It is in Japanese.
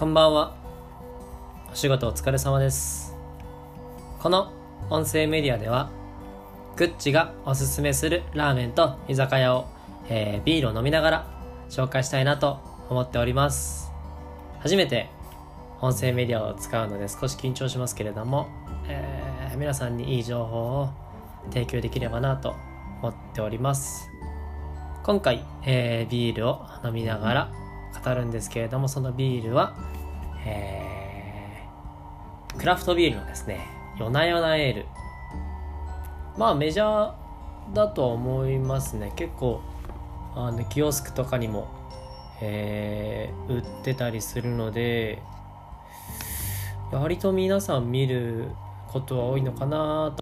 こんばんは。お仕事お疲れ様です。この音声メディアではグッチがおすすめするラーメンと居酒屋を、えー、ビールを飲みながら紹介したいなと思っております。初めて音声メディアを使うので少し緊張しますけれども、えー、皆さんにいい情報を提供できればなと思っております。今回、えー、ビールを飲みながら語るんですけれどもそのビールは、えー、クラフトビールのですね夜な夜なエール。まあメジャーだと思いますね。結構あのキオスクとかにも、えー、売ってたりするので割と皆さん見ることは多いのかな